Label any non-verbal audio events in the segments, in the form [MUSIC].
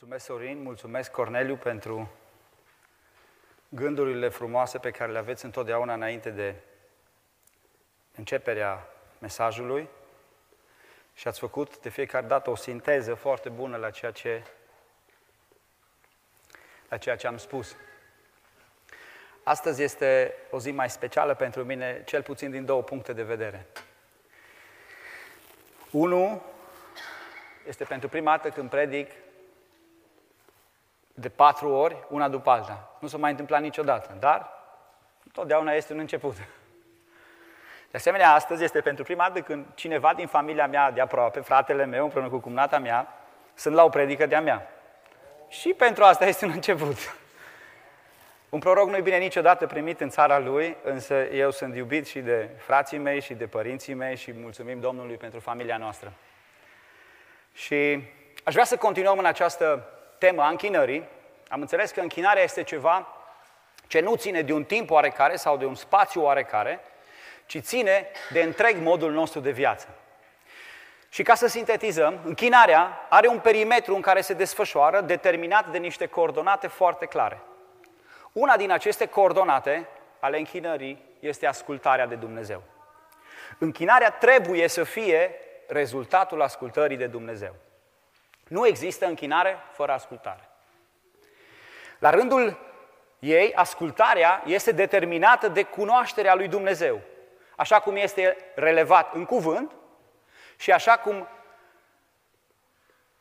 Mulțumesc, Sorin, mulțumesc, Corneliu, pentru gândurile frumoase pe care le aveți întotdeauna înainte de începerea mesajului și ați făcut de fiecare dată o sinteză foarte bună la ceea ce, la ceea ce am spus. Astăzi este o zi mai specială pentru mine, cel puțin din două puncte de vedere. Unu, este pentru prima dată când predic de patru ori, una după alta. Nu s-a mai întâmplat niciodată, dar totdeauna este un început. De asemenea, astăzi este pentru prima dată când cineva din familia mea de aproape, fratele meu împreună cu cumnata mea, sunt la o predică de-a mea. Și pentru asta este un început. Un proroc nu-i bine niciodată primit în țara lui, însă eu sunt iubit și de frații mei și de părinții mei și mulțumim Domnului pentru familia noastră. Și aș vrea să continuăm în această temă a închinării. Am înțeles că închinarea este ceva ce nu ține de un timp oarecare sau de un spațiu oarecare, ci ține de întreg modul nostru de viață. Și ca să sintetizăm, închinarea are un perimetru în care se desfășoară, determinat de niște coordonate foarte clare. Una din aceste coordonate ale închinării este ascultarea de Dumnezeu. Închinarea trebuie să fie rezultatul ascultării de Dumnezeu. Nu există închinare fără ascultare. La rândul ei, ascultarea este determinată de cunoașterea lui Dumnezeu, așa cum este relevat în cuvânt și așa cum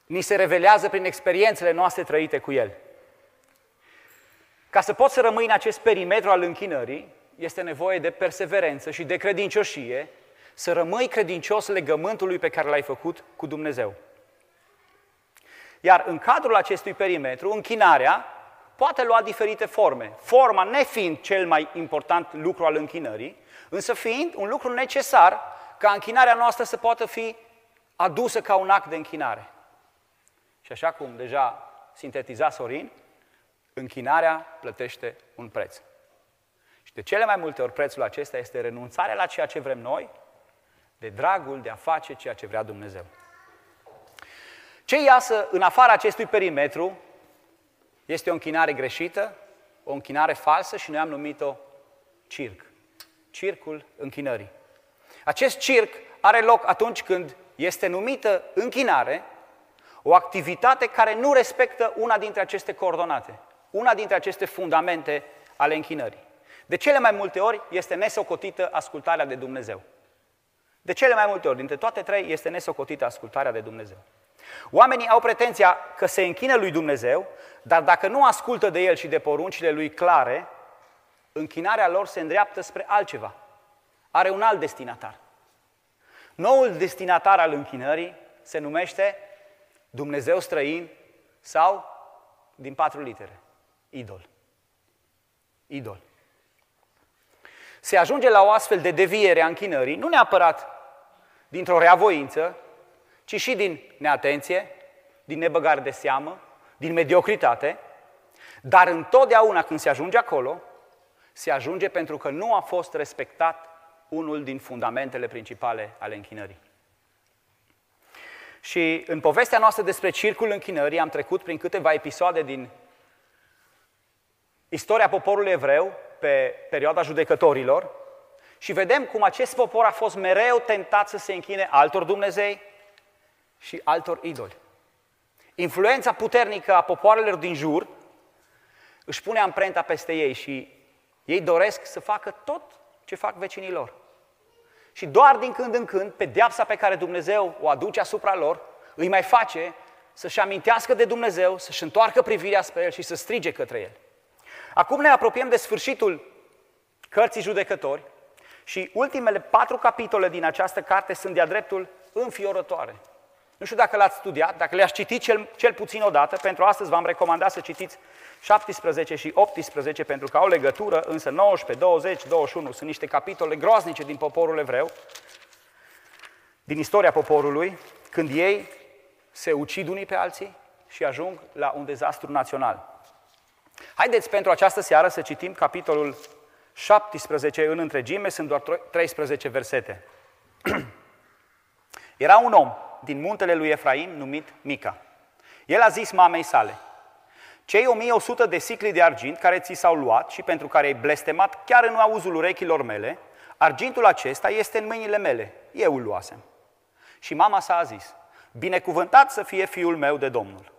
ni se revelează prin experiențele noastre trăite cu El. Ca să poți să rămâi în acest perimetru al închinării, este nevoie de perseverență și de credincioșie, să rămâi credincios legământului pe care l-ai făcut cu Dumnezeu. Iar în cadrul acestui perimetru, închinarea poate lua diferite forme. Forma nefiind cel mai important lucru al închinării, însă fiind un lucru necesar ca închinarea noastră să poată fi adusă ca un act de închinare. Și așa cum deja sintetiza Sorin, închinarea plătește un preț. Și de cele mai multe ori prețul acesta este renunțarea la ceea ce vrem noi, de dragul de a face ceea ce vrea Dumnezeu. Ce iasă în afara acestui perimetru este o închinare greșită, o închinare falsă și noi am numit-o circ. Circul închinării. Acest circ are loc atunci când este numită închinare o activitate care nu respectă una dintre aceste coordonate, una dintre aceste fundamente ale închinării. De cele mai multe ori este nesocotită ascultarea de Dumnezeu. De cele mai multe ori, dintre toate trei, este nesocotită ascultarea de Dumnezeu. Oamenii au pretenția că se închină lui Dumnezeu, dar dacă nu ascultă de El și de poruncile lui clare, închinarea lor se îndreaptă spre altceva. Are un alt destinatar. Noul destinatar al închinării se numește Dumnezeu străin sau, din patru litere, idol. Idol. Se ajunge la o astfel de deviere a închinării, nu neapărat dintr-o reavoință, ci și din neatenție, din nebăgare de seamă, din mediocritate, dar întotdeauna când se ajunge acolo, se ajunge pentru că nu a fost respectat unul din fundamentele principale ale închinării. Și în povestea noastră despre circul închinării am trecut prin câteva episoade din istoria poporului evreu pe perioada judecătorilor și vedem cum acest popor a fost mereu tentat să se închine altor Dumnezei, și altor idoli. Influența puternică a popoarelor din jur își pune amprenta peste ei și ei doresc să facă tot ce fac vecinii lor. Și doar din când în când, pedeapsa pe care Dumnezeu o aduce asupra lor, îi mai face să-și amintească de Dumnezeu, să-și întoarcă privirea spre El și să strige către El. Acum ne apropiem de sfârșitul cărții judecători și ultimele patru capitole din această carte sunt de-a dreptul înfiorătoare. Nu știu dacă l-ați studiat, dacă le-ați citit cel, cel puțin o dată, pentru astăzi v-am recomandat să citiți 17 și 18 pentru că au legătură, însă 19, 20, 21 sunt niște capitole groaznice din poporul evreu, din istoria poporului, când ei se ucid unii pe alții și ajung la un dezastru național. Haideți pentru această seară să citim capitolul 17 în întregime, sunt doar 13 versete. [CLEARS THROAT] Era un om din muntele lui Efraim numit Mica. El a zis mamei sale, cei 1100 de sicli de argint care ți s-au luat și pentru care ai blestemat chiar în auzul urechilor mele, argintul acesta este în mâinile mele, eu îl luasem. Și mama sa a zis, binecuvântat să fie fiul meu de Domnul.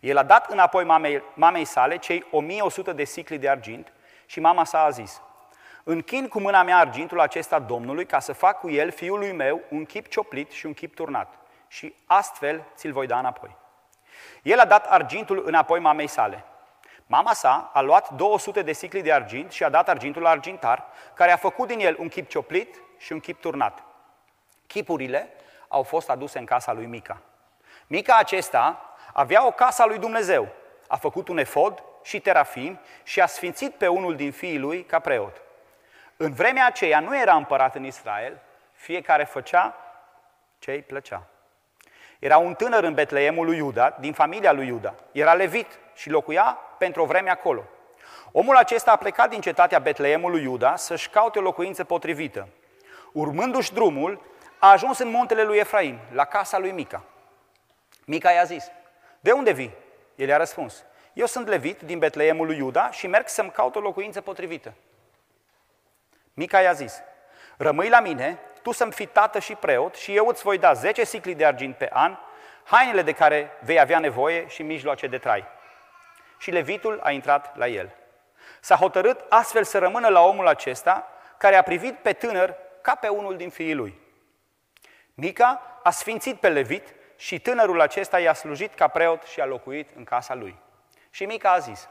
El a dat înapoi mamei, mamei sale cei 1100 de sicli de argint și mama sa a zis, închin cu mâna mea argintul acesta Domnului ca să fac cu el, fiului meu, un chip cioplit și un chip turnat și astfel ți-l voi da înapoi. El a dat argintul înapoi mamei sale. Mama sa a luat 200 de sicli de argint și a dat argintul la argintar, care a făcut din el un chip cioplit și un chip turnat. Chipurile au fost aduse în casa lui Mica. Mica acesta avea o casă a lui Dumnezeu. A făcut un efod și terafim și a sfințit pe unul din fiii lui ca preot. În vremea aceea nu era împărat în Israel, fiecare făcea ce îi plăcea. Era un tânăr în Betleemul lui Iuda, din familia lui Iuda. Era levit și locuia pentru o vreme acolo. Omul acesta a plecat din cetatea Betleemul lui Iuda să-și caute o locuință potrivită. Urmându-și drumul, a ajuns în muntele lui Efraim, la casa lui Mica. Mica i-a zis, de unde vii? El i-a răspuns, eu sunt levit din Betleemul lui Iuda și merg să-mi caut o locuință potrivită. Mica i-a zis, rămâi la mine, tu să-mi fii tată și preot și eu îți voi da 10 sicli de argint pe an, hainele de care vei avea nevoie și mijloace de trai. Și levitul a intrat la el. S-a hotărât astfel să rămână la omul acesta, care a privit pe tânăr ca pe unul din fiii lui. Mica a sfințit pe levit și tânărul acesta i-a slujit ca preot și a locuit în casa lui. Și Mica a zis,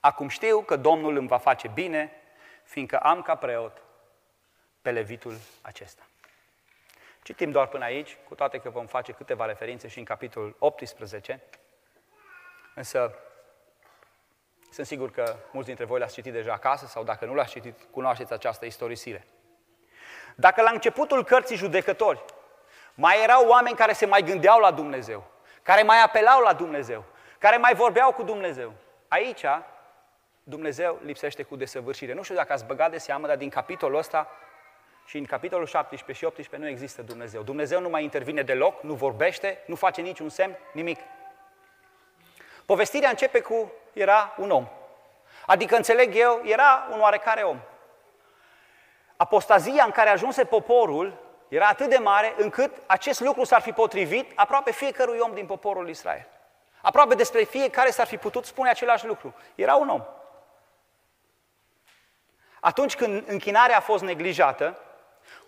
Acum știu că Domnul îmi va face bine, fiindcă am ca preot pe levitul acesta. Citim doar până aici, cu toate că vom face câteva referințe și în capitolul 18, însă sunt sigur că mulți dintre voi l-ați citit deja acasă sau dacă nu l-ați citit, cunoașteți această istorisire. Dacă la începutul cărții judecători mai erau oameni care se mai gândeau la Dumnezeu, care mai apelau la Dumnezeu, care mai vorbeau cu Dumnezeu, aici Dumnezeu lipsește cu desăvârșire. Nu știu dacă ați băgat de seamă, dar din capitolul ăsta și în capitolul 17 și 18 nu există Dumnezeu. Dumnezeu nu mai intervine deloc, nu vorbește, nu face niciun semn, nimic. Povestirea începe cu era un om. Adică, înțeleg eu, era un oarecare om. Apostazia în care ajunse poporul era atât de mare încât acest lucru s-ar fi potrivit aproape fiecărui om din poporul Israel. Aproape despre fiecare s-ar fi putut spune același lucru. Era un om. Atunci când închinarea a fost neglijată,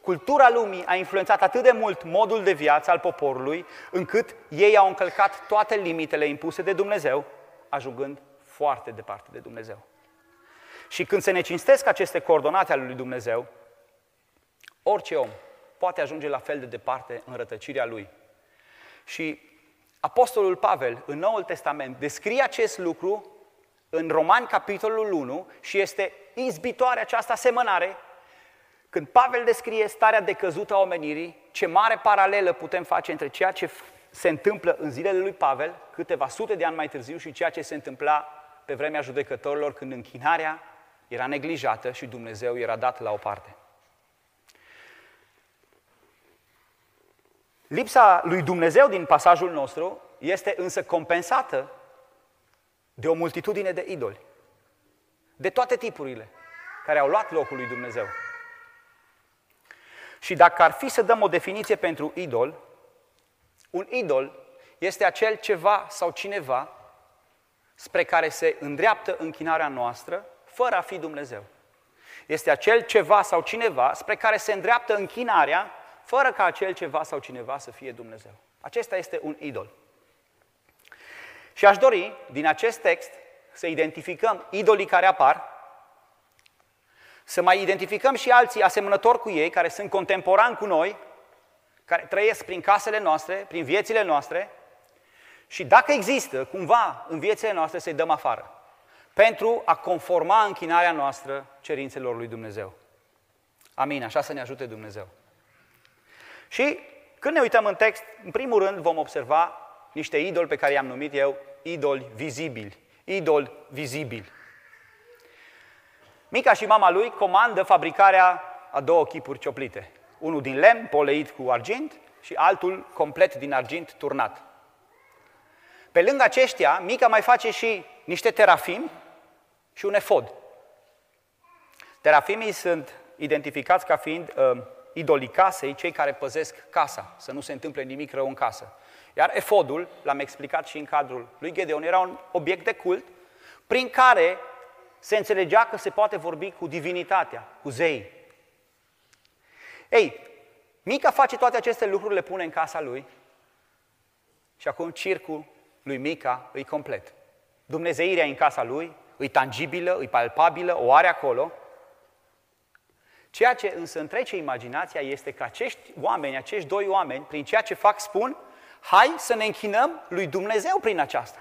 cultura lumii a influențat atât de mult modul de viață al poporului, încât ei au încălcat toate limitele impuse de Dumnezeu, ajungând foarte departe de Dumnezeu. Și când se necinstesc aceste coordonate ale lui Dumnezeu, orice om poate ajunge la fel de departe în rătăcirea lui. Și Apostolul Pavel, în Noul Testament, descrie acest lucru în Romani, capitolul 1, și este izbitoare această asemănare când Pavel descrie starea decăzută a omenirii, ce mare paralelă putem face între ceea ce se întâmplă în zilele lui Pavel, câteva sute de ani mai târziu, și ceea ce se întâmpla pe vremea judecătorilor, când închinarea era neglijată și Dumnezeu era dat la o parte. Lipsa lui Dumnezeu din pasajul nostru este însă compensată de o multitudine de idoli, de toate tipurile, care au luat locul lui Dumnezeu. Și dacă ar fi să dăm o definiție pentru idol, un idol este acel ceva sau cineva spre care se îndreaptă închinarea noastră fără a fi Dumnezeu. Este acel ceva sau cineva spre care se îndreaptă închinarea fără ca acel ceva sau cineva să fie Dumnezeu. Acesta este un idol. Și aș dori, din acest text, să identificăm idolii care apar să mai identificăm și alții asemănători cu ei, care sunt contemporani cu noi, care trăiesc prin casele noastre, prin viețile noastre, și dacă există cumva în viețile noastre, să-i dăm afară, pentru a conforma închinarea noastră cerințelor lui Dumnezeu. Amin, așa să ne ajute Dumnezeu. Și când ne uităm în text, în primul rând vom observa niște idoli pe care i-am numit eu idoli vizibili. Idoli vizibili. Mica și mama lui comandă fabricarea a două chipuri cioplite. Unul din lemn, poleit cu argint, și altul complet din argint turnat. Pe lângă aceștia, Mica mai face și niște terafimi și un efod. Terafimii sunt identificați ca fiind uh, idolii casei, cei care păzesc casa, să nu se întâmple nimic rău în casă. Iar efodul, l-am explicat și în cadrul lui Gedeon, era un obiect de cult prin care se înțelegea că se poate vorbi cu divinitatea, cu zei. Ei, Mica face toate aceste lucruri, le pune în casa lui și acum circul lui Mica îi complet. Dumnezeirea în casa lui, îi tangibilă, îi palpabilă, o are acolo. Ceea ce însă întrece imaginația este că acești oameni, acești doi oameni, prin ceea ce fac, spun, hai să ne închinăm lui Dumnezeu prin aceasta.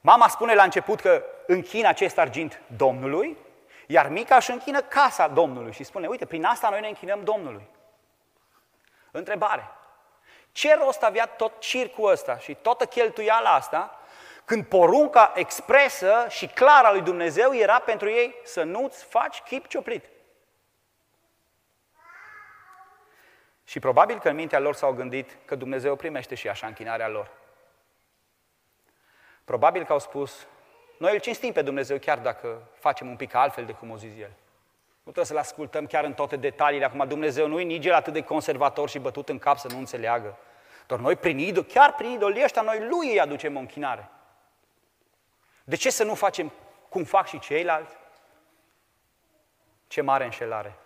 Mama spune la început că închină acest argint Domnului, iar mica își închină casa Domnului și spune, uite, prin asta noi ne închinăm Domnului. Întrebare. Ce rost avea tot circul ăsta și toată cheltuiala asta când porunca expresă și clară a lui Dumnezeu era pentru ei să nu-ți faci chip cioplit? Și probabil că în mintea lor s-au gândit că Dumnezeu primește și așa închinarea lor. Probabil că au spus, noi îl cinstim pe Dumnezeu chiar dacă facem un pic altfel de cum o zis El. Nu trebuie să-L ascultăm chiar în toate detaliile. Acum Dumnezeu nu e nici El atât de conservator și bătut în cap să nu înțeleagă. Doar noi prin idol, chiar prin idolii ăștia, noi Lui îi aducem o închinare. De ce să nu facem cum fac și ceilalți? Ce mare înșelare!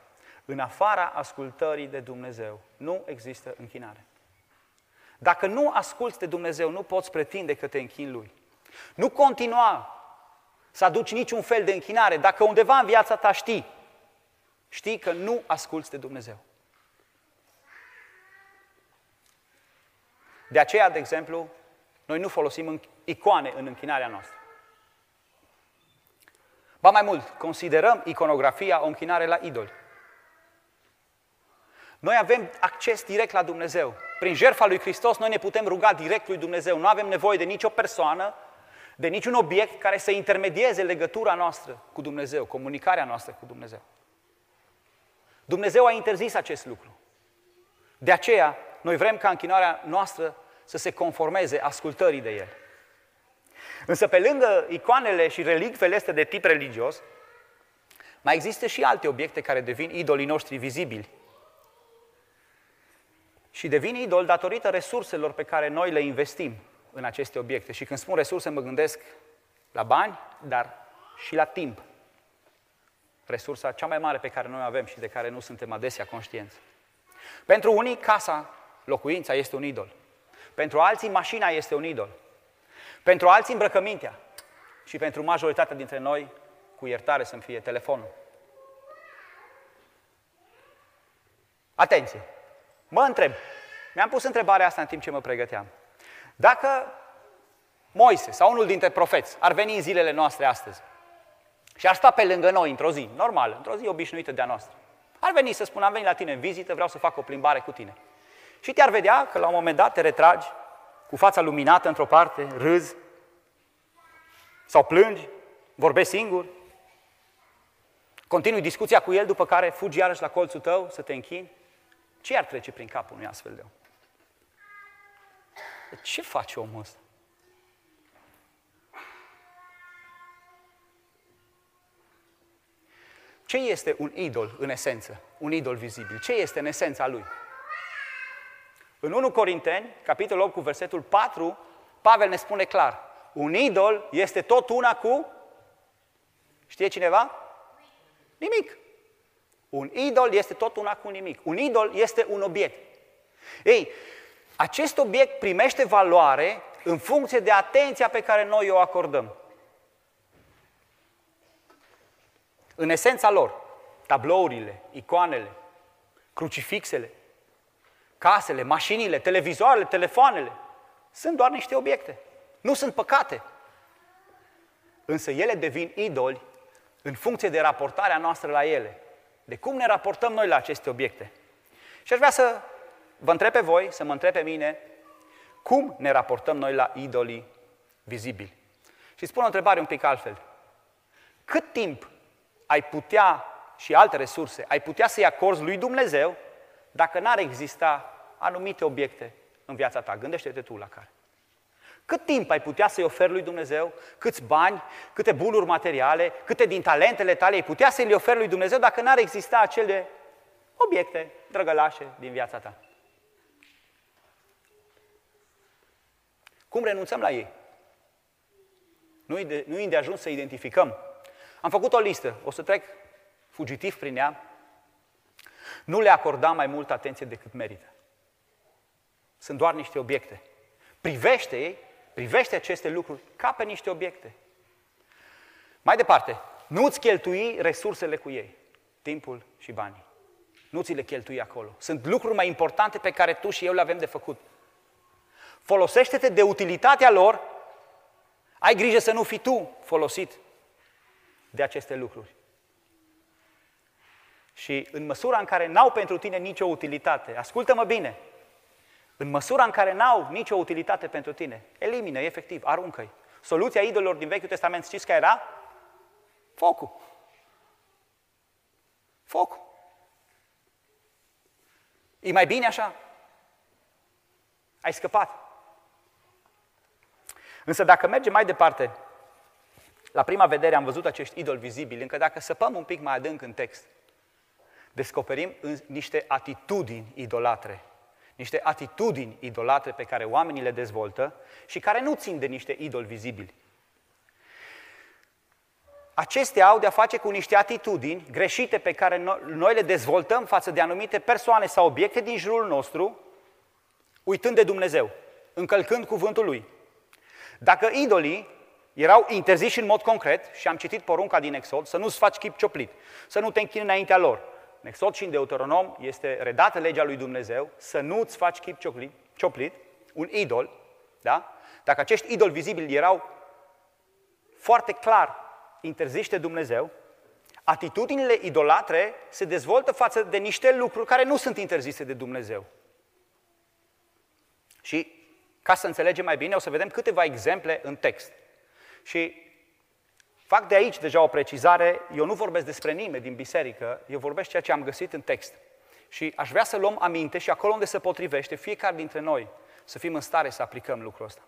În afara ascultării de Dumnezeu nu există închinare. Dacă nu asculți de Dumnezeu, nu poți pretinde că te închini Lui. Nu continua să aduci niciun fel de închinare. Dacă undeva în viața ta știi, știi că nu asculți de Dumnezeu. De aceea, de exemplu, noi nu folosim icoane în închinarea noastră. Ba mai mult, considerăm iconografia o închinare la idoli. Noi avem acces direct la Dumnezeu. Prin jertfa lui Hristos noi ne putem ruga direct lui Dumnezeu. Nu avem nevoie de nicio persoană, de niciun obiect care să intermedieze legătura noastră cu Dumnezeu, comunicarea noastră cu Dumnezeu. Dumnezeu a interzis acest lucru. De aceea, noi vrem ca închinarea noastră să se conformeze ascultării de El. Însă pe lângă icoanele și relicvele astea de tip religios, mai există și alte obiecte care devin idolii noștri vizibili. Și devin idol datorită resurselor pe care noi le investim în aceste obiecte. Și când spun resurse, mă gândesc la bani, dar și la timp. Resursa cea mai mare pe care noi o avem și de care nu suntem adesea conștienți. Pentru unii, casa, locuința este un idol. Pentru alții, mașina este un idol. Pentru alții, îmbrăcămintea. Și pentru majoritatea dintre noi, cu iertare să-mi fie telefonul. Atenție! Mă întreb, mi-am pus întrebarea asta în timp ce mă pregăteam. Dacă Moise sau unul dintre profeți ar veni în zilele noastre astăzi și ar sta pe lângă noi într-o zi normală, într-o zi obișnuită de-a noastră, ar veni să spună, am venit la tine în vizită, vreau să fac o plimbare cu tine. Și te-ar vedea că la un moment dat te retragi cu fața luminată într-o parte, râzi, sau plângi, vorbești singur, continui discuția cu el, după care fugi iarăși la colțul tău să te închini. Ce ar trece prin capul unui astfel de om? Ce face omul ăsta? Ce este un idol în esență? Un idol vizibil. Ce este în esența lui? În 1 Corinteni, capitolul 8 cu versetul 4, Pavel ne spune clar, un idol este tot una cu, știe cineva? Nimic. Un idol este tot una cu nimic. Un idol este un obiect. Ei, acest obiect primește valoare în funcție de atenția pe care noi o acordăm. În esența lor, tablourile, icoanele, crucifixele, casele, mașinile, televizoarele, telefoanele, sunt doar niște obiecte. Nu sunt păcate. Însă ele devin idoli în funcție de raportarea noastră la ele. De cum ne raportăm noi la aceste obiecte. Și aș vrea să vă întreb pe voi, să mă întreb pe mine, cum ne raportăm noi la idolii vizibili. Și spun o întrebare un pic altfel. Cât timp ai putea și alte resurse, ai putea să-i acorzi lui Dumnezeu dacă n-ar exista anumite obiecte în viața ta? Gândește-te tu la care. Cât timp ai putea să-i oferi lui Dumnezeu? Câți bani, câte bunuri materiale, câte din talentele tale ai putea să-i oferi lui Dumnezeu dacă n-ar exista acele obiecte drăgălașe din viața ta? Cum renunțăm la ei? Nu-i de, nu de ajuns să identificăm. Am făcut o listă, o să trec fugitiv prin ea. Nu le acordam mai multă atenție decât merită. Sunt doar niște obiecte. Privește ei, privește aceste lucruri ca pe niște obiecte. Mai departe, nu-ți cheltui resursele cu ei, timpul și banii. Nu ți le cheltui acolo. Sunt lucruri mai importante pe care tu și eu le avem de făcut. Folosește-te de utilitatea lor, ai grijă să nu fii tu folosit de aceste lucruri. Și în măsura în care n-au pentru tine nicio utilitate, ascultă-mă bine, în măsura în care n-au nicio utilitate pentru tine, elimină efectiv, aruncă-i. Soluția idolilor din Vechiul Testament, știți care era? Focul. Focul. E mai bine așa? Ai scăpat. Însă dacă mergem mai departe, la prima vedere am văzut acești idoli vizibili, încă dacă săpăm un pic mai adânc în text, descoperim niște atitudini idolatre, niște atitudini idolatre pe care oamenii le dezvoltă și care nu țin de niște idoli vizibili. Acestea au de-a face cu niște atitudini greșite pe care noi le dezvoltăm față de anumite persoane sau obiecte din jurul nostru, uitând de Dumnezeu, încălcând cuvântul Lui. Dacă idolii erau interziși în mod concret, și am citit porunca din Exod, să nu-ți faci chip cioplit, să nu te închini înaintea lor. În Exod și în Deuteronom este redată legea lui Dumnezeu să nu-ți faci chip cioplit, cioplit un idol, da? Dacă acești idoli vizibili erau foarte clar interziși de Dumnezeu, atitudinile idolatre se dezvoltă față de niște lucruri care nu sunt interzise de Dumnezeu. Și ca să înțelegem mai bine, o să vedem câteva exemple în text. Și fac de aici deja o precizare, eu nu vorbesc despre nimeni din biserică, eu vorbesc ceea ce am găsit în text. Și aș vrea să luăm aminte și acolo unde se potrivește, fiecare dintre noi, să fim în stare să aplicăm lucrul ăsta.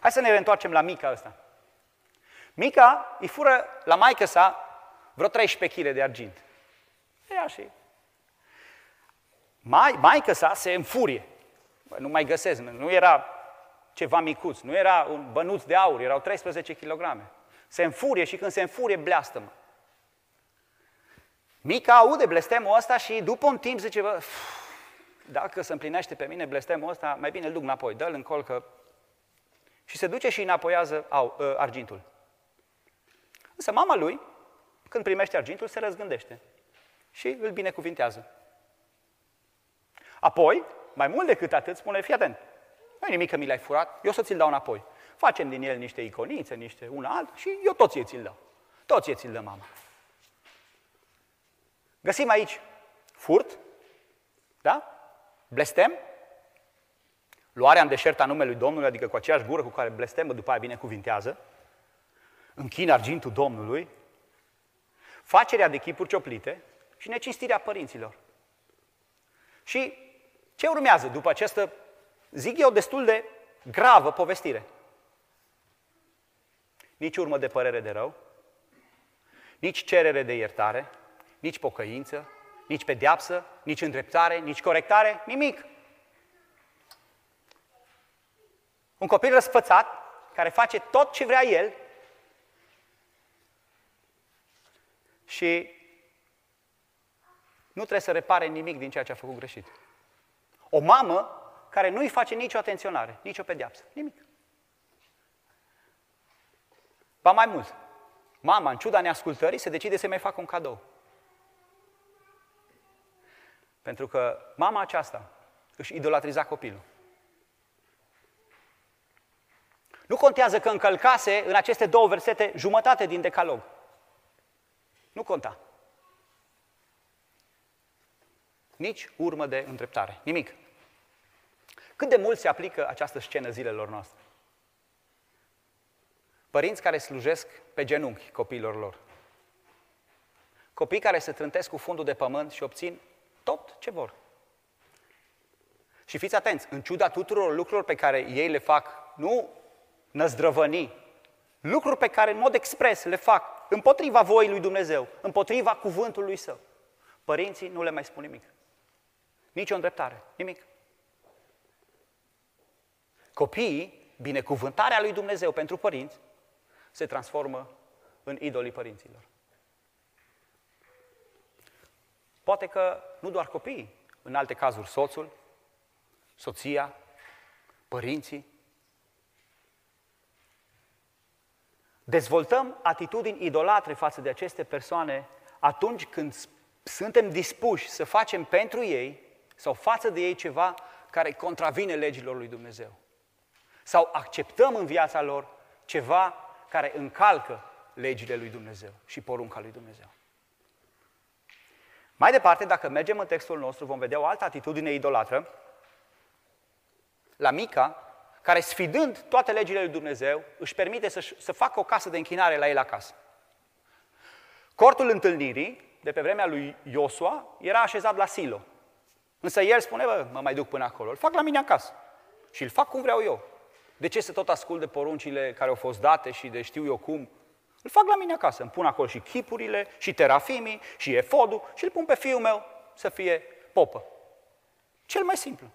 Hai să ne reîntoarcem la Mica ăsta. Mica îi fură la maică sa vreo 13 kg de argint. Ea și... Mai, maică sa se înfurie. Bă, nu mai găsesc, nu era ceva micuț, nu era un bănuț de aur, erau 13 kg. Se înfurie și când se înfurie, bleastă-mă. Mica aude blestemul ăsta și după un timp zice, bă, dacă se împlinește pe mine blestemul ăsta, mai bine îl duc înapoi, dă-l încolcă. Și se duce și înapoiază au, ă, argintul. Însă mama lui, când primește argintul, se răzgândește și îl binecuvintează. Apoi, mai mult decât atât, spune, fii atent, nu nimic că mi l-ai furat, eu să ți-l dau înapoi. Facem din el niște iconițe, niște un alt și eu tot ție ți-l dau. Tot ție ți-l dă mama. Găsim aici furt, da? Blestem, luarea în deșert a numelui Domnului, adică cu aceeași gură cu care blestemă, după aia binecuvintează, închin argintul Domnului, facerea de chipuri cioplite și necinstirea părinților. Și ce urmează după această, zic eu, destul de gravă povestire? Nici urmă de părere de rău, nici cerere de iertare, nici pocăință, nici pedeapsă, nici îndreptare, nici corectare, nimic. Un copil răsfățat, care face tot ce vrea el și nu trebuie să repare nimic din ceea ce a făcut greșit. O mamă care nu îi face nicio atenționare, nicio pedeapsă, nimic. Ba mai mult, mama, în ciuda neascultării, se decide să mai facă un cadou. Pentru că mama aceasta își idolatriza copilul. Nu contează că încălcase în aceste două versete jumătate din decalog. Nu conta. Nici urmă de îndreptare. Nimic. Cât de mult se aplică această scenă zilelor noastre? Părinți care slujesc pe genunchi copiilor lor. Copii care se trântesc cu fundul de pământ și obțin tot ce vor. Și fiți atenți, în ciuda tuturor lucrurilor pe care ei le fac, nu năzdrăvăni, lucruri pe care în mod expres le fac împotriva voii lui Dumnezeu, împotriva cuvântului său. Părinții nu le mai spun nimic. Nici o îndreptare, nimic. Copiii, binecuvântarea lui Dumnezeu pentru părinți, se transformă în idolii părinților. Poate că nu doar copiii, în alte cazuri soțul, soția, părinții. Dezvoltăm atitudini idolatre față de aceste persoane atunci când suntem dispuși să facem pentru ei sau față de ei ceva care contravine legilor lui Dumnezeu. Sau acceptăm în viața lor ceva care încalcă legile lui Dumnezeu și porunca lui Dumnezeu. Mai departe, dacă mergem în textul nostru, vom vedea o altă atitudine idolatră la Mica, care sfidând toate legile lui Dumnezeu, își permite să, să facă o casă de închinare la el acasă. Cortul întâlnirii, de pe vremea lui Iosua, era așezat la Silo. Însă el spune, bă, mă mai duc până acolo, îl fac la mine acasă. Și îl fac cum vreau eu. De ce să tot ascult de poruncile care au fost date și de știu eu cum? Îl fac la mine acasă, îmi pun acolo și chipurile, și terafimii, și efodul și îl pun pe fiul meu să fie popă. Cel mai simplu.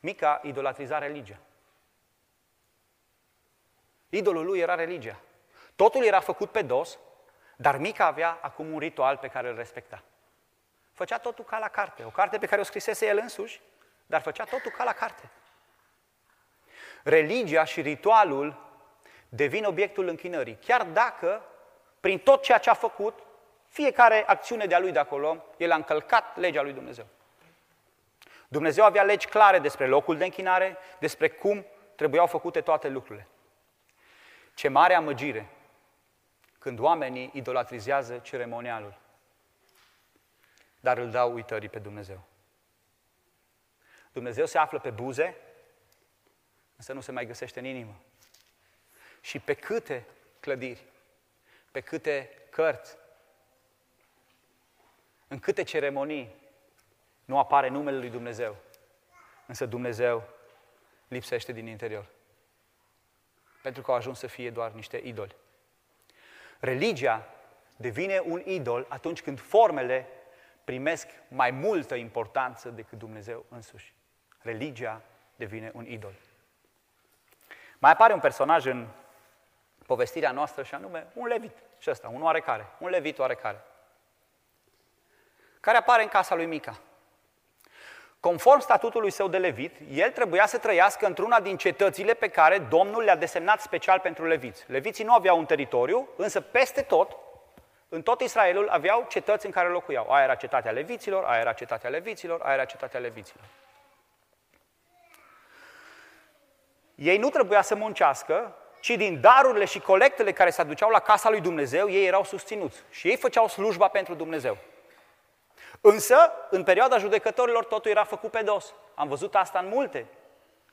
Mica idolatriza religia. Idolul lui era religia. Totul era făcut pe dos, dar Mica avea acum un ritual pe care îl respecta. Făcea totul ca la carte, o carte pe care o scrisese el însuși, dar făcea totul ca la carte. Religia și ritualul devin obiectul închinării, chiar dacă, prin tot ceea ce a făcut, fiecare acțiune de-a lui de acolo, el a încălcat legea lui Dumnezeu. Dumnezeu avea legi clare despre locul de închinare, despre cum trebuiau făcute toate lucrurile. Ce mare amăgire când oamenii idolatrizează ceremonialul, dar îl dau uitării pe Dumnezeu. Dumnezeu se află pe buze, însă nu se mai găsește în inimă. Și pe câte clădiri, pe câte cărți, în câte ceremonii nu apare numele lui Dumnezeu, însă Dumnezeu lipsește din interior. Pentru că au ajuns să fie doar niște idoli. Religia devine un idol atunci când formele primesc mai multă importanță decât Dumnezeu însuși. Religia devine un idol. Mai apare un personaj în povestirea noastră și anume un levit. Și ăsta, un oarecare, un levit oarecare. Care apare în casa lui Mica. Conform statutului său de levit, el trebuia să trăiască într-una din cetățile pe care Domnul le-a desemnat special pentru leviți. Leviții nu aveau un teritoriu, însă peste tot, în tot Israelul, aveau cetăți în care locuiau. Aia era cetatea leviților, aia era cetatea leviților, aia era cetatea leviților. Ei nu trebuia să muncească, ci din darurile și colectele care se aduceau la casa lui Dumnezeu, ei erau susținuți. Și ei făceau slujba pentru Dumnezeu. Însă, în perioada judecătorilor, totul era făcut pe dos. Am văzut asta în multe.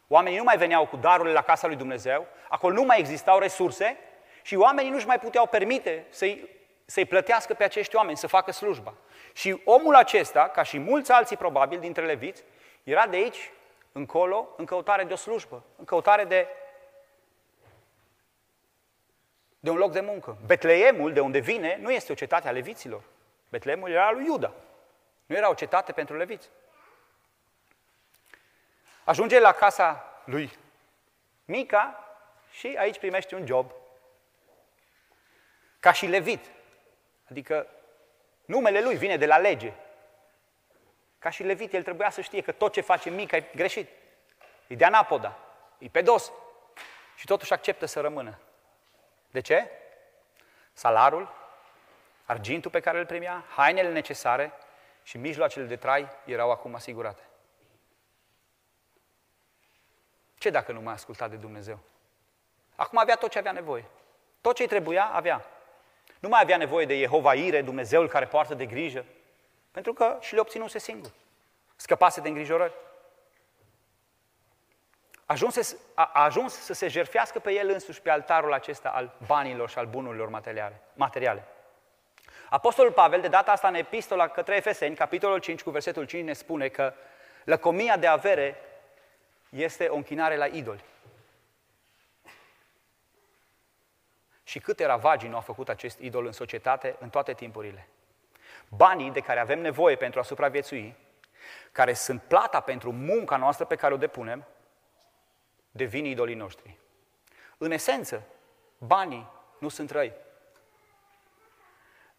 Oamenii nu mai veneau cu darurile la casa lui Dumnezeu, acolo nu mai existau resurse și oamenii nu-și mai puteau permite să-i, să-i plătească pe acești oameni să facă slujba. Și omul acesta, ca și mulți alții probabil dintre leviți, era de aici încolo în căutare de o slujbă, în căutare de, de un loc de muncă. Betleemul, de unde vine, nu este o cetate a leviților. Betleemul era lui Iuda. Nu era o cetate pentru leviți. Ajunge la casa lui Mica și aici primește un job. Ca și levit. Adică numele lui vine de la lege. Ca și levit, el trebuia să știe că tot ce face Mica e greșit. E de anapoda, e pe dos. Și totuși acceptă să rămână. De ce? Salarul, argintul pe care îl primea, hainele necesare, și mijloacele de trai erau acum asigurate. Ce dacă nu mai asculta de Dumnezeu? Acum avea tot ce avea nevoie. Tot ce îi trebuia, avea. Nu mai avea nevoie de Jehova Ire, Dumnezeul care poartă de grijă, pentru că și le obținuse singur. Scăpase de îngrijorări. Ajunse, a, a ajuns să se jerfească pe el însuși pe altarul acesta al banilor și al bunurilor materiale. materiale. Apostolul Pavel, de data asta în epistola către Efeseni, capitolul 5, cu versetul 5, ne spune că lăcomia de avere este o închinare la idoli. Și câte ravagii nu a făcut acest idol în societate în toate timpurile. Banii de care avem nevoie pentru a supraviețui, care sunt plata pentru munca noastră pe care o depunem, devin idolii noștri. În esență, banii nu sunt răi.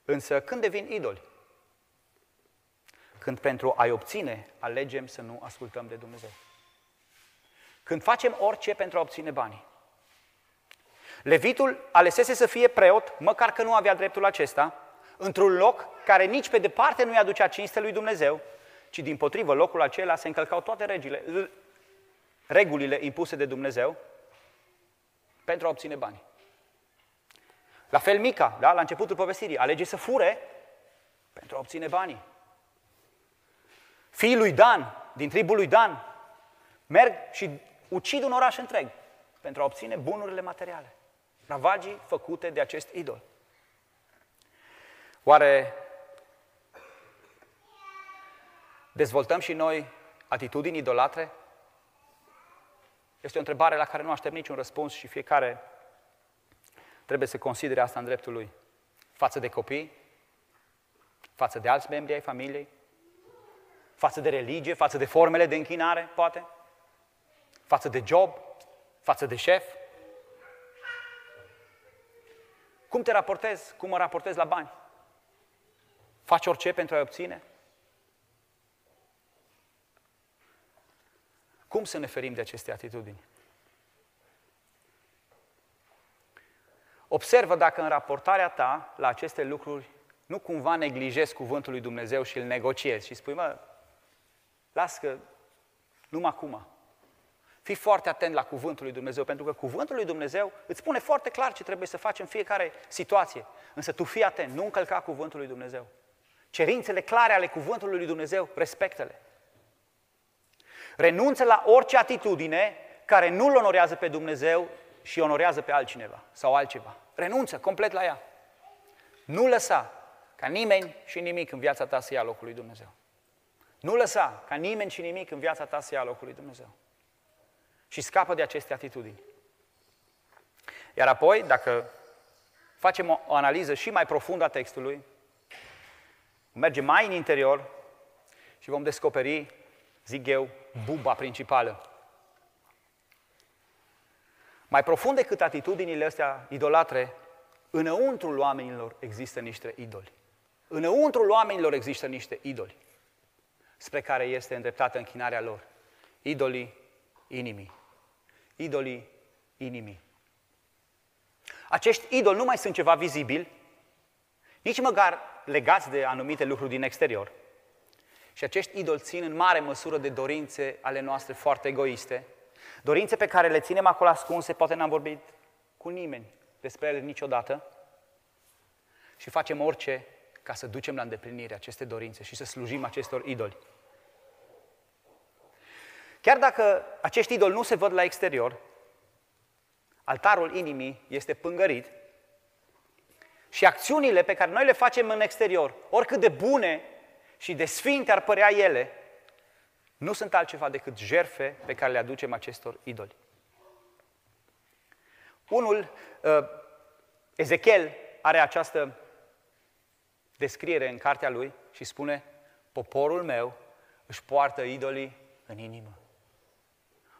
Însă când devin idoli? Când pentru a-i obține alegem să nu ascultăm de Dumnezeu. Când facem orice pentru a obține banii. Levitul alesese să fie preot, măcar că nu avea dreptul acesta, într-un loc care nici pe departe nu-i aducea cinste lui Dumnezeu, ci din potrivă locul acela se încălcau toate regile, regulile impuse de Dumnezeu pentru a obține bani. La fel Mica, da? la începutul povestirii, alege să fure pentru a obține banii. Fiii lui Dan, din tribul lui Dan, merg și ucid un oraș întreg pentru a obține bunurile materiale. Ravagii făcute de acest idol. Oare dezvoltăm și noi atitudini idolatre? Este o întrebare la care nu aștept niciun răspuns și fiecare trebuie să considere asta în dreptul lui. Față de copii, față de alți membri ai familiei, față de religie, față de formele de închinare, poate, față de job, față de șef. Cum te raportezi? Cum mă raportezi la bani? Faci orice pentru a obține? Cum să ne ferim de aceste atitudini? Observă dacă în raportarea ta la aceste lucruri nu cumva neglijezi cuvântul lui Dumnezeu și îl negociezi și spui, mă, las că numai acum. Fii foarte atent la cuvântul lui Dumnezeu, pentru că cuvântul lui Dumnezeu îți spune foarte clar ce trebuie să faci în fiecare situație. Însă tu fii atent, nu încălca cuvântul lui Dumnezeu. Cerințele clare ale cuvântului lui Dumnezeu, respectele. Renunță la orice atitudine care nu-L onorează pe Dumnezeu și onorează pe altcineva sau altceva. Renunță complet la ea. Nu lăsa ca nimeni și nimic în viața ta să ia locul lui Dumnezeu. Nu lăsa ca nimeni și nimic în viața ta să ia locul lui Dumnezeu. Și scapă de aceste atitudini. Iar apoi, dacă facem o, o analiză și mai profundă a textului, mergem mai în interior și vom descoperi, zic eu, buba principală. Mai profund decât atitudinile astea idolatre, înăuntrul oamenilor există niște idoli. Înăuntrul oamenilor există niște idoli spre care este îndreptată închinarea lor. Idolii inimii. Idolii inimii. Acești idoli nu mai sunt ceva vizibil, nici măcar legați de anumite lucruri din exterior. Și acești idoli țin în mare măsură de dorințe ale noastre foarte egoiste, dorințe pe care le ținem acolo ascunse, poate n-am vorbit cu nimeni despre ele niciodată, și facem orice ca să ducem la îndeplinire aceste dorințe și să slujim acestor idoli. Chiar dacă acești idoli nu se văd la exterior, altarul inimii este pângărit și acțiunile pe care noi le facem în exterior, oricât de bune și de sfinte ar părea ele, nu sunt altceva decât jerfe pe care le aducem acestor idoli. Unul, uh, Ezechiel, are această descriere în cartea lui și spune, poporul meu își poartă idolii în inimă.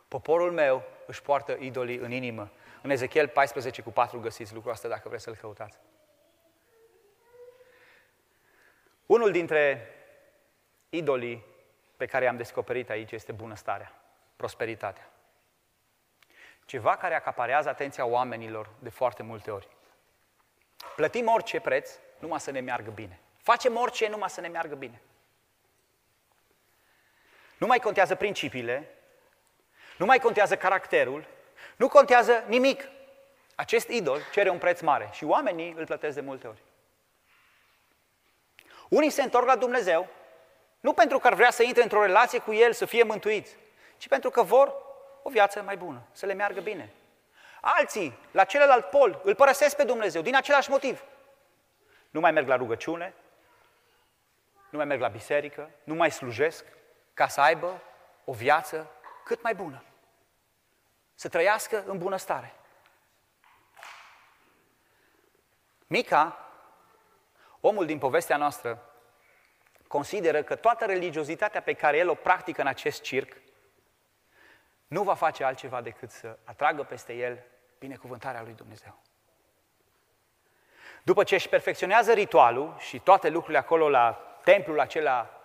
Poporul meu își poartă idolii în inimă. În Ezechiel 14 cu 4 găsiți lucrul ăsta dacă vreți să-l căutați. Unul dintre idolii pe care am descoperit aici este bunăstarea, prosperitatea. Ceva care acaparează atenția oamenilor de foarte multe ori. Plătim orice preț numai să ne meargă bine. Facem orice numai să ne meargă bine. Nu mai contează principiile, nu mai contează caracterul, nu contează nimic. Acest idol cere un preț mare și oamenii îl plătesc de multe ori. Unii se întorc la Dumnezeu, nu pentru că ar vrea să intre într-o relație cu El, să fie mântuiți, ci pentru că vor o viață mai bună, să le meargă bine. Alții, la celălalt pol, îl părăsesc pe Dumnezeu din același motiv. nu mai merg la rugăciune, nu mai merg la biserică, nu mai slujesc, ca să aibă o viață cât mai bună. Să trăiască în bunăstare. Mica, omul din povestea noastră, consideră că toată religiozitatea pe care el o practică în acest circ nu va face altceva decât să atragă peste el binecuvântarea lui Dumnezeu. După ce își perfecționează ritualul și toate lucrurile acolo la templul acela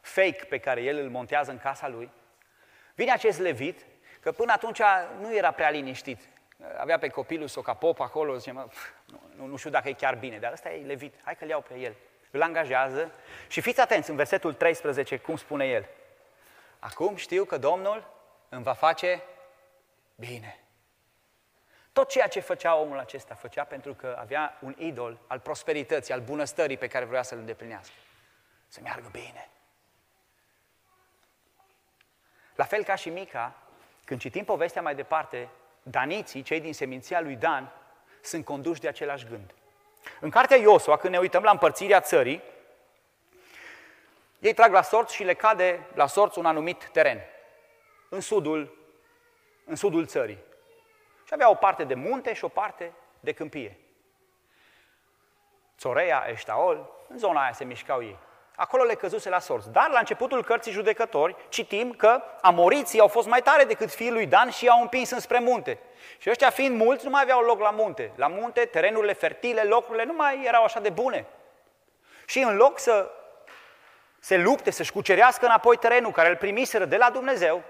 fake pe care el îl montează în casa lui, vine acest levit, că până atunci nu era prea liniștit. Avea pe copilul sau ca pop acolo, zice, mă, nu, nu știu dacă e chiar bine, dar ăsta e levit, hai că-l iau pe el. Îl angajează și fiți atenți în versetul 13, cum spune el. Acum știu că Domnul îmi va face bine. Tot ceea ce făcea omul acesta, făcea pentru că avea un idol al prosperității, al bunăstării pe care vrea să-l îndeplinească. Să meargă bine. La fel ca și Mica, când citim povestea mai departe, daniții, cei din seminția lui Dan, sunt conduși de același gând. În cartea Iosua, când ne uităm la împărțirea țării, ei trag la sorți și le cade la sorți un anumit teren, în sudul, în sudul țării. Și avea o parte de munte și o parte de câmpie. Țoreia, Eștaol, în zona aia se mișcau ei. Acolo le căzuse la sorți. Dar la începutul cărții judecători citim că amoriții au fost mai tare decât fiul lui Dan și i-au împins înspre munte. Și ăștia fiind mulți nu mai aveau loc la munte. La munte, terenurile fertile, locurile nu mai erau așa de bune. Și în loc să se lupte, să-și cucerească înapoi terenul care îl primiseră de la Dumnezeu,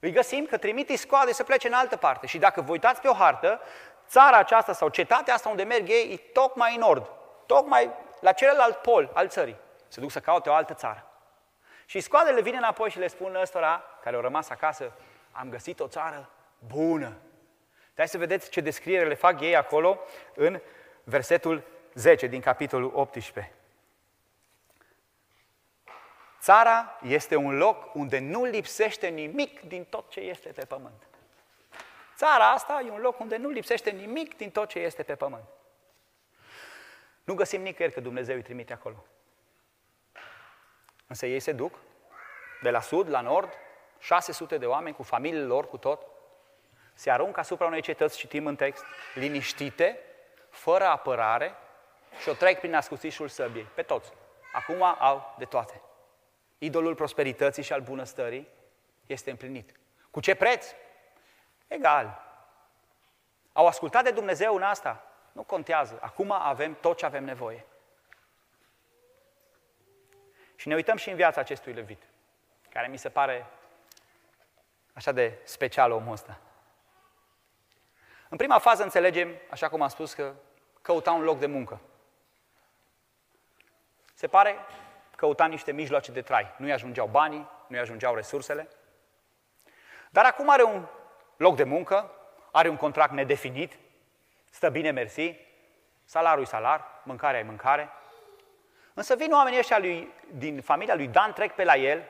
îi găsim că trimite scoade să plece în altă parte. Și dacă vă uitați pe o hartă, țara aceasta sau cetatea asta unde merg ei e tocmai în nord, tocmai la celălalt pol al țării. Se duc să caute o altă țară. Și scoadele vine înapoi și le spun ăstora care au rămas acasă, am găsit o țară bună. Hai să vedeți ce descriere le fac ei acolo în versetul 10 din capitolul 18. Țara este un loc unde nu lipsește nimic din tot ce este pe pământ. Țara asta e un loc unde nu lipsește nimic din tot ce este pe pământ. Nu găsim nicăieri că Dumnezeu îi trimite acolo. Însă ei se duc de la sud la nord, 600 de oameni cu familiile lor, cu tot, se aruncă asupra unei cetăți, citim în text, liniștite, fără apărare și o trec prin ascuțișul săbiei, pe toți. Acum au de toate. Idolul prosperității și al bunăstării este împlinit. Cu ce preț? Egal. Au ascultat de Dumnezeu în asta? Nu contează. Acum avem tot ce avem nevoie. Și ne uităm și în viața acestui levit, care mi se pare așa de special omul ăsta. În prima fază înțelegem, așa cum am spus, că căuta un loc de muncă. Se pare căuta niște mijloace de trai. Nu-i ajungeau banii, nu-i ajungeau resursele. Dar acum are un loc de muncă, are un contract nedefinit, stă bine mersi, salariul salar, mâncarea e mâncare. Însă vin oamenii ăștia lui, din familia lui Dan, trec pe la el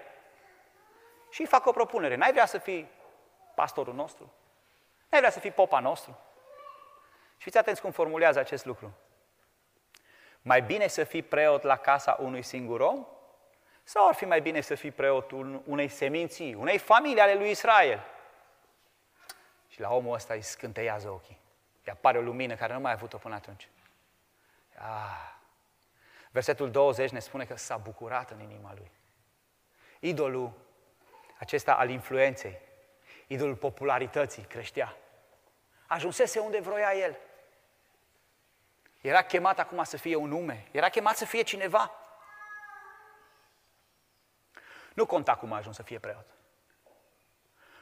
și îi fac o propunere. N-ai vrea să fii pastorul nostru? N-ai vrea să fii popa nostru? Și fiți atenți cum formulează acest lucru. Mai bine să fii preot la casa unui singur om? Sau ar fi mai bine să fii preot unei seminții, unei familii ale lui Israel? Și la omul ăsta îi scânteiază ochii. Îi apare o lumină care nu mai a avut-o până atunci. Ah. Versetul 20 ne spune că s-a bucurat în inima lui. Idolul acesta al influenței, idolul popularității creștea. Ajunsese unde vroia el. Era chemat acum să fie un nume, era chemat să fie cineva. Nu conta cum a ajuns să fie preot.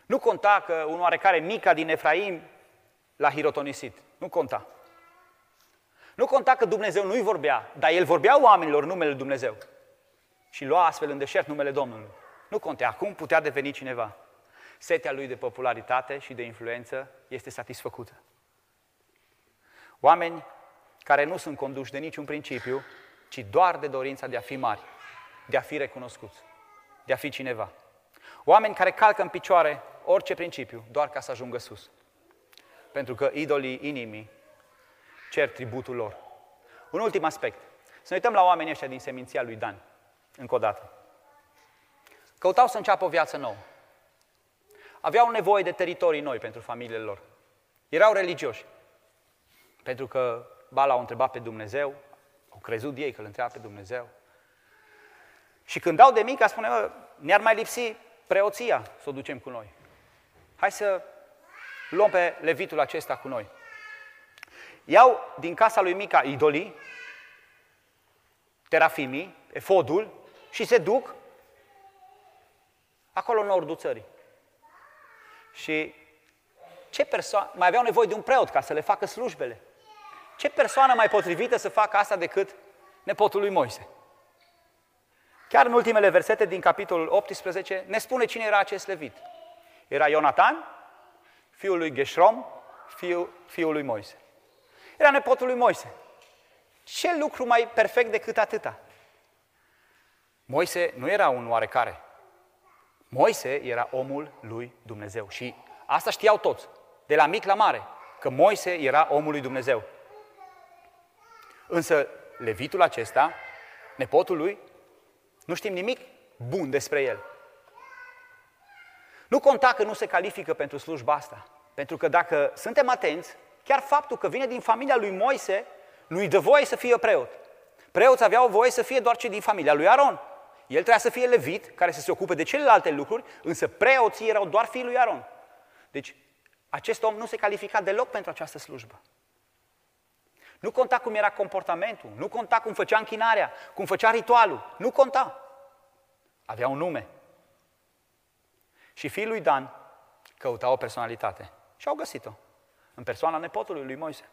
Nu conta că un oarecare mica din Efraim l-a hirotonisit. Nu conta. Nu conta că Dumnezeu nu-i vorbea, dar el vorbea oamenilor numele Lui Dumnezeu. Și lua astfel în deșert numele Domnului. Nu contea. Acum putea deveni cineva. Setea lui de popularitate și de influență este satisfăcută. Oameni care nu sunt conduși de niciun principiu, ci doar de dorința de a fi mari, de a fi recunoscuți, de a fi cineva. Oameni care calcă în picioare orice principiu, doar ca să ajungă sus. Pentru că idolii inimii cer tributul lor. un ultim aspect. Să ne uităm la oamenii ăștia din seminția lui Dan, încă o dată. Căutau să înceapă o viață nouă. Aveau nevoie de teritorii noi pentru familiile lor. Erau religioși. Pentru că Bala au întrebat pe Dumnezeu, au crezut ei că îl întreabă pe Dumnezeu. Și când dau de mică, spune, mă, ne-ar mai lipsi preoția să o ducem cu noi. Hai să luăm pe levitul acesta cu noi. Iau din casa lui Mica idolii, terafimii, efodul și se duc acolo în nordul țării. Și ce persoană, mai aveau nevoie de un preot ca să le facă slujbele. Ce persoană mai potrivită să facă asta decât nepotul lui Moise? Chiar în ultimele versete din capitolul 18 ne spune cine era acest levit. Era Ionatan, fiul lui Geshrom, fiul, fiul lui Moise. Era nepotul lui Moise. Ce lucru mai perfect decât atâta? Moise nu era un oarecare. Moise era omul lui Dumnezeu și asta știau toți, de la mic la mare, că Moise era omul lui Dumnezeu. Însă levitul acesta, nepotul lui, nu știm nimic bun despre el. Nu conta că nu se califică pentru slujba asta. Pentru că dacă suntem atenți, chiar faptul că vine din familia lui Moise nu-i dă voie să fie preot. Preoți aveau voie să fie doar cei din familia lui Aron. El trebuia să fie levit, care să se ocupe de celelalte lucruri, însă preoții erau doar fiii lui Aron. Deci, acest om nu se califica deloc pentru această slujbă. Nu conta cum era comportamentul, nu conta cum făcea închinarea, cum făcea ritualul, nu conta. Avea un nume. Și fiul lui Dan căuta o personalitate. Și au găsit-o. În persoana nepotului lui Moise.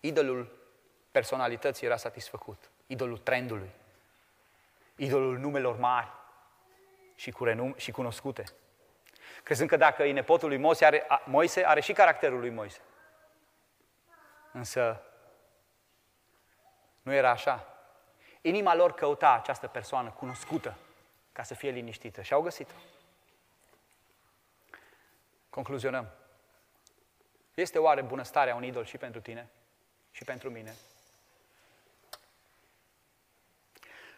Idolul personalității era satisfăcut. Idolul trendului. Idolul numelor mari și, cu renum- și cunoscute. Crezând că dacă e nepotul lui Moise are, a, Moise, are și caracterul lui Moise. Însă nu era așa. Inima lor căuta această persoană cunoscută ca să fie liniștită și au găsit-o. Concluzionăm. Este oare bunăstarea un idol și pentru tine și pentru mine?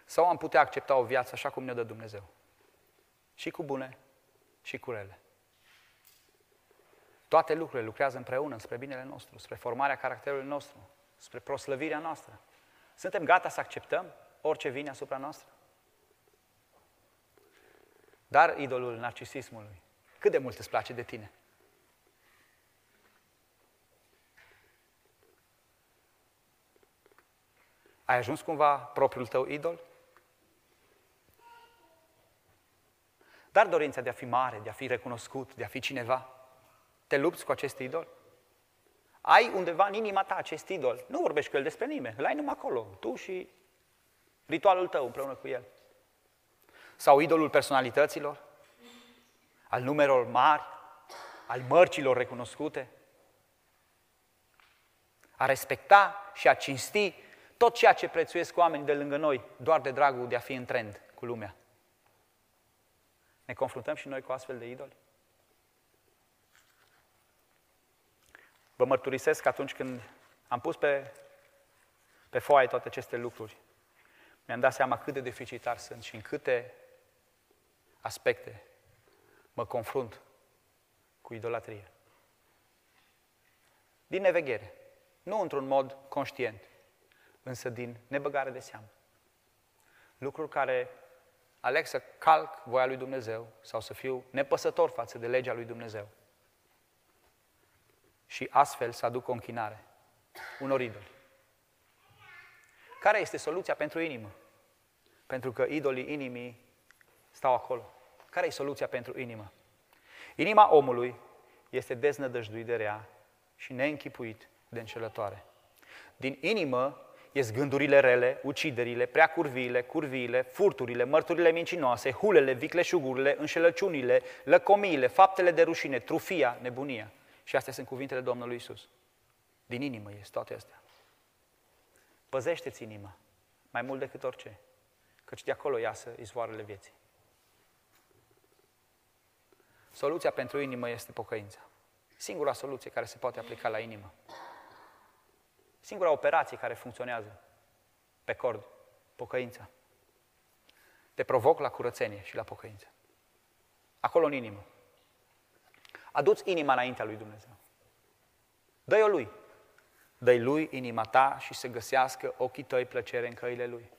Sau am putea accepta o viață așa cum ne dă Dumnezeu? Și cu bune și cu rele. Toate lucrurile lucrează împreună spre binele nostru, spre formarea caracterului nostru, spre proslăvirea noastră. Suntem gata să acceptăm orice vine asupra noastră? Dar idolul narcisismului, cât de mult îți place de tine? Ai ajuns cumva propriul tău idol? Dar dorința de a fi mare, de a fi recunoscut, de a fi cineva. Te lupți cu acest idol? Ai undeva în inima ta acest idol. Nu vorbești cu el despre nimeni, îl ai numai acolo, tu și ritualul tău împreună cu el. Sau idolul personalităților, al numerelor mari, al mărcilor recunoscute. A respecta și a cinsti tot ceea ce prețuiesc oamenii de lângă noi, doar de dragul de a fi în trend cu lumea. Ne confruntăm și noi cu astfel de idoli? Vă mărturisesc că atunci când am pus pe, pe foaie toate aceste lucruri, mi-am dat seama cât de deficitar sunt și în câte aspecte mă confrunt cu idolatrie. Din neveghere, nu într-un mod conștient, însă din nebăgare de seamă. Lucruri care aleg să calc voia lui Dumnezeu sau să fiu nepăsător față de legea lui Dumnezeu și astfel să aduc o închinare unor idoli. Care este soluția pentru inimă? Pentru că idolii inimii stau acolo. Care e soluția pentru inimă? Inima omului este deznădăjduit de rea și neînchipuit de înșelătoare. Din inimă ies gândurile rele, uciderile, prea curviile, curviile, furturile, mărturile mincinoase, hulele, vicleșugurile, înșelăciunile, lăcomiile, faptele de rușine, trufia, nebunia. Și astea sunt cuvintele Domnului Isus. Din inimă este toate astea. Păzește-ți inima, mai mult decât orice, căci de acolo iasă izvoarele vieții. Soluția pentru inimă este pocăința. Singura soluție care se poate aplica la inimă. Singura operație care funcționează pe cord, pocăința. Te provoc la curățenie și la pocăință. Acolo în inimă. Aduți inima înaintea lui Dumnezeu. Dă-i-o lui. Dă-i lui inima ta și să găsească ochii tăi plăcere în căile lui.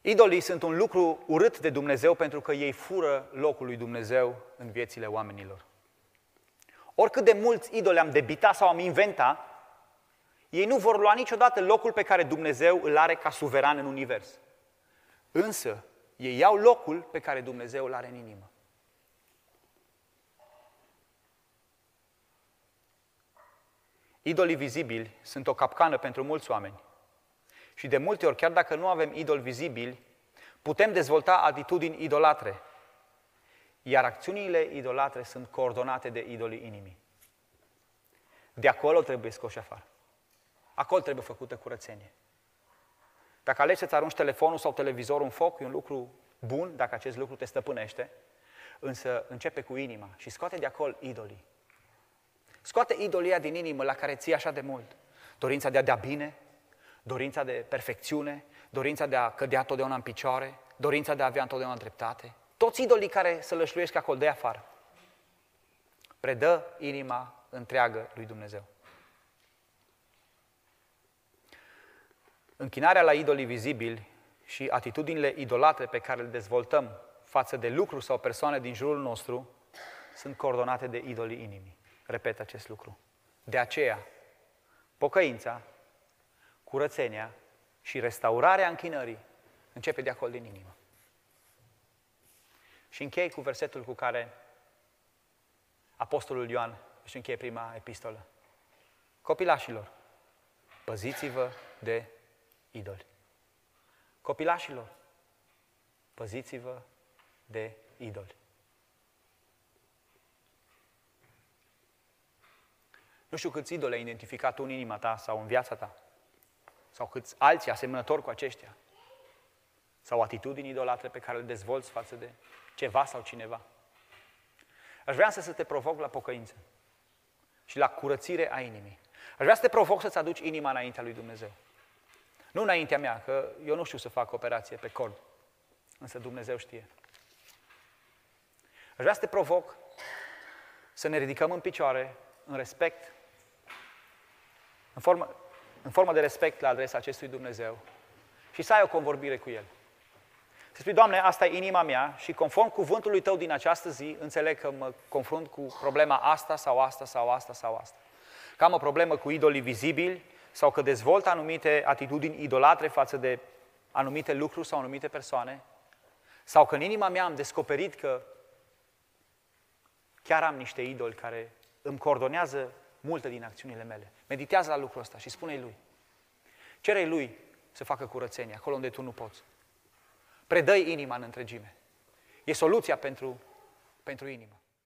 Idolii sunt un lucru urât de Dumnezeu pentru că ei fură locul lui Dumnezeu în viețile oamenilor. Oricât de mulți idoli am debita sau am inventa, ei nu vor lua niciodată locul pe care Dumnezeu îl are ca suveran în univers. Însă, ei iau locul pe care Dumnezeu îl are în inimă. Idolii vizibili sunt o capcană pentru mulți oameni. Și de multe ori, chiar dacă nu avem idoli vizibili, putem dezvolta atitudini idolatre. Iar acțiunile idolatre sunt coordonate de idolii inimii. De acolo trebuie scoși afară. Acolo trebuie făcută curățenie. Dacă alegi să-ți arunci telefonul sau televizorul în foc, e un lucru bun dacă acest lucru te stăpânește, însă începe cu inima și scoate de acolo idolii. Scoate idolia din inimă la care ții așa de mult. Dorința de a dea bine, dorința de perfecțiune, dorința de a cădea totdeauna în picioare, dorința de a avea întotdeauna dreptate. Toți idolii care să lășluiesc acolo de afară. Predă inima întreagă lui Dumnezeu. Închinarea la idolii vizibili și atitudinile idolatre pe care le dezvoltăm față de lucruri sau persoane din jurul nostru sunt coordonate de idolii inimii. Repet acest lucru. De aceea, pocăința, curățenia și restaurarea închinării începe de acolo din inimă. Și închei cu versetul cu care Apostolul Ioan își încheie prima epistolă. Copilașilor, păziți-vă de idoli. Copilașilor, păziți-vă de idoli. Nu știu câți idoli ai identificat tu în inima ta sau în viața ta. Sau câți alții asemănători cu aceștia. Sau atitudini idolatre pe care le dezvolți față de ceva sau cineva. Aș vrea să te provoc la pocăință și la curățire a inimii. Aș vrea să te provoc să-ți aduci inima înaintea lui Dumnezeu. Nu înaintea mea, că eu nu știu să fac operație pe cord, însă Dumnezeu știe. Aș vrea să te provoc să ne ridicăm în picioare, în respect, în formă, în formă de respect la adresa acestui Dumnezeu și să ai o convorbire cu El. Să spui, Doamne, asta e inima mea și conform cuvântului Tău din această zi, înțeleg că mă confrunt cu problema asta sau asta sau asta sau asta. Că am o problemă cu idolii vizibili sau că dezvolt anumite atitudini idolatre față de anumite lucruri sau anumite persoane, sau că în inima mea am descoperit că chiar am niște idoli care îmi coordonează multe din acțiunile mele. Meditează la lucrul ăsta și spune lui. Cere lui să facă curățenie acolo unde tu nu poți. Predă inima în întregime. E soluția pentru, pentru inimă.